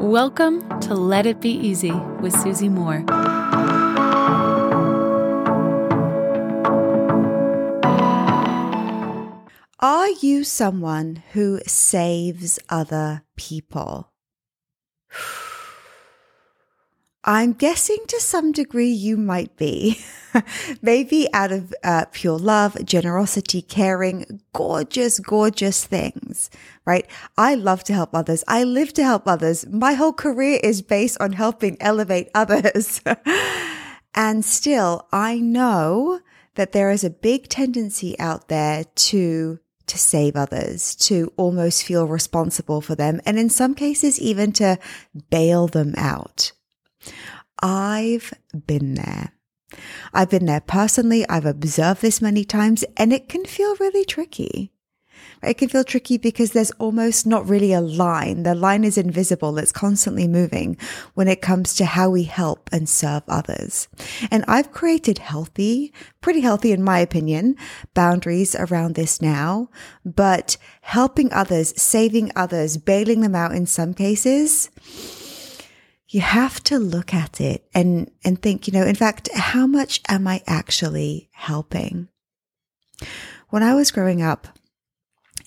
Welcome to Let It Be Easy with Susie Moore. Are you someone who saves other people? I'm guessing to some degree you might be. Maybe out of uh, pure love, generosity, caring, gorgeous, gorgeous things, right? I love to help others. I live to help others. My whole career is based on helping elevate others. and still, I know that there is a big tendency out there to to save others, to almost feel responsible for them, and in some cases, even to bail them out. I've been there. I've been there personally. I've observed this many times and it can feel really tricky. It can feel tricky because there's almost not really a line. The line is invisible. It's constantly moving when it comes to how we help and serve others. And I've created healthy, pretty healthy in my opinion, boundaries around this now, but helping others, saving others, bailing them out in some cases, you have to look at it and, and think, you know, in fact, how much am I actually helping? When I was growing up,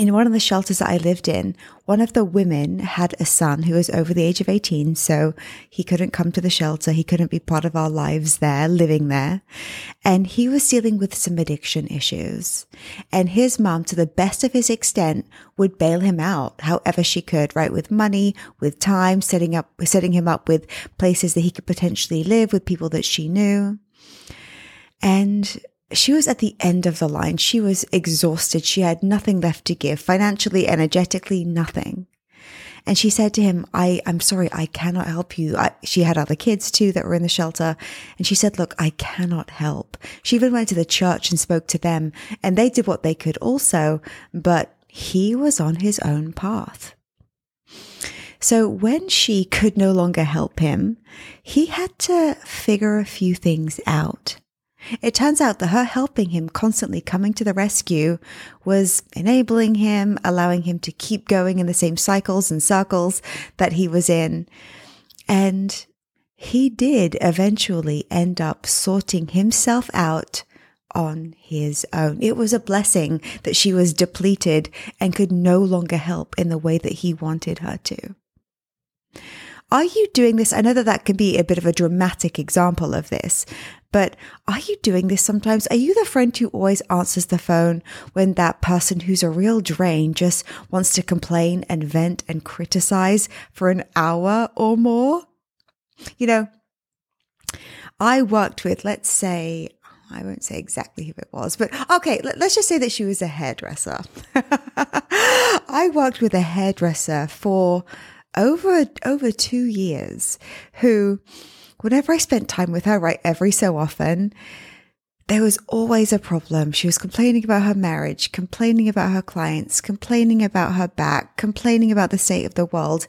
in one of the shelters that I lived in, one of the women had a son who was over the age of 18. So he couldn't come to the shelter. He couldn't be part of our lives there, living there. And he was dealing with some addiction issues. And his mom, to the best of his extent, would bail him out however she could, right? With money, with time, setting up, setting him up with places that he could potentially live with people that she knew. And she was at the end of the line. She was exhausted. She had nothing left to give, financially, energetically, nothing. And she said to him, I, I'm sorry, I cannot help you. I, she had other kids too that were in the shelter. And she said, look, I cannot help. She even went to the church and spoke to them and they did what they could also, but he was on his own path. So when she could no longer help him, he had to figure a few things out. It turns out that her helping him, constantly coming to the rescue, was enabling him, allowing him to keep going in the same cycles and circles that he was in. And he did eventually end up sorting himself out on his own. It was a blessing that she was depleted and could no longer help in the way that he wanted her to. Are you doing this? I know that that can be a bit of a dramatic example of this, but are you doing this sometimes? Are you the friend who always answers the phone when that person who's a real drain just wants to complain and vent and criticize for an hour or more? You know, I worked with, let's say, I won't say exactly who it was, but okay, let's just say that she was a hairdresser. I worked with a hairdresser for over over two years who whenever I spent time with her, right, every so often, there was always a problem. She was complaining about her marriage, complaining about her clients, complaining about her back, complaining about the state of the world.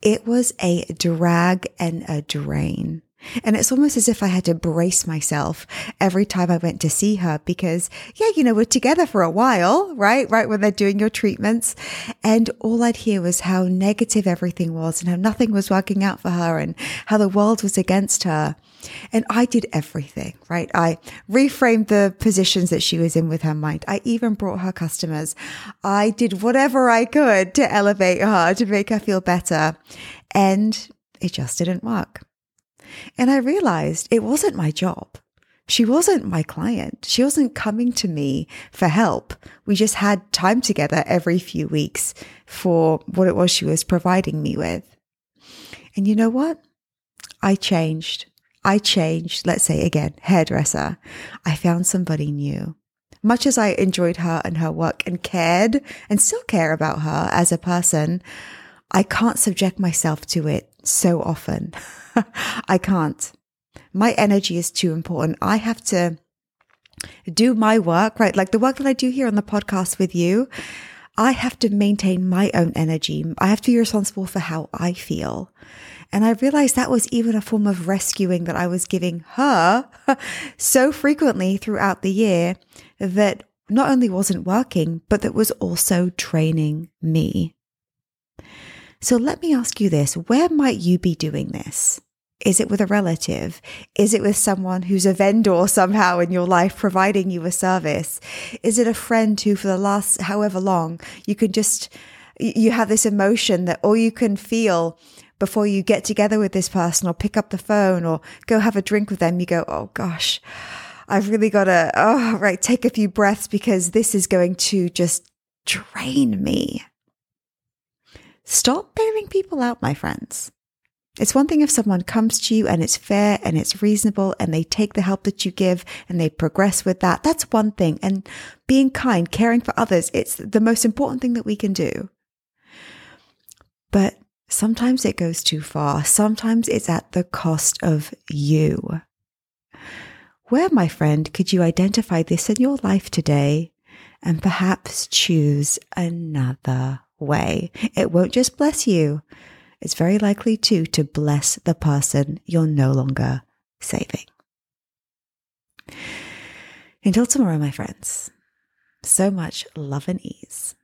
It was a drag and a drain. And it's almost as if I had to brace myself every time I went to see her because, yeah, you know, we're together for a while, right? Right when they're doing your treatments. And all I'd hear was how negative everything was and how nothing was working out for her and how the world was against her. And I did everything, right? I reframed the positions that she was in with her mind. I even brought her customers. I did whatever I could to elevate her, to make her feel better. And it just didn't work. And I realized it wasn't my job. She wasn't my client. She wasn't coming to me for help. We just had time together every few weeks for what it was she was providing me with. And you know what? I changed. I changed, let's say again, hairdresser. I found somebody new. Much as I enjoyed her and her work and cared and still care about her as a person, I can't subject myself to it so often. I can't. My energy is too important. I have to do my work, right? Like the work that I do here on the podcast with you. I have to maintain my own energy. I have to be responsible for how I feel. And I realized that was even a form of rescuing that I was giving her so frequently throughout the year that not only wasn't working, but that was also training me. So let me ask you this where might you be doing this? Is it with a relative? Is it with someone who's a vendor somehow in your life providing you a service? Is it a friend who, for the last however long, you can just, you have this emotion that all you can feel before you get together with this person or pick up the phone or go have a drink with them? You go, oh gosh, I've really got to, oh, right, take a few breaths because this is going to just drain me. Stop bailing people out, my friends. It's one thing if someone comes to you and it's fair and it's reasonable and they take the help that you give and they progress with that. That's one thing. And being kind, caring for others, it's the most important thing that we can do. But sometimes it goes too far. Sometimes it's at the cost of you. Where, my friend, could you identify this in your life today and perhaps choose another way? It won't just bless you it's very likely too to bless the person you're no longer saving. Until tomorrow, my friends, so much love and ease.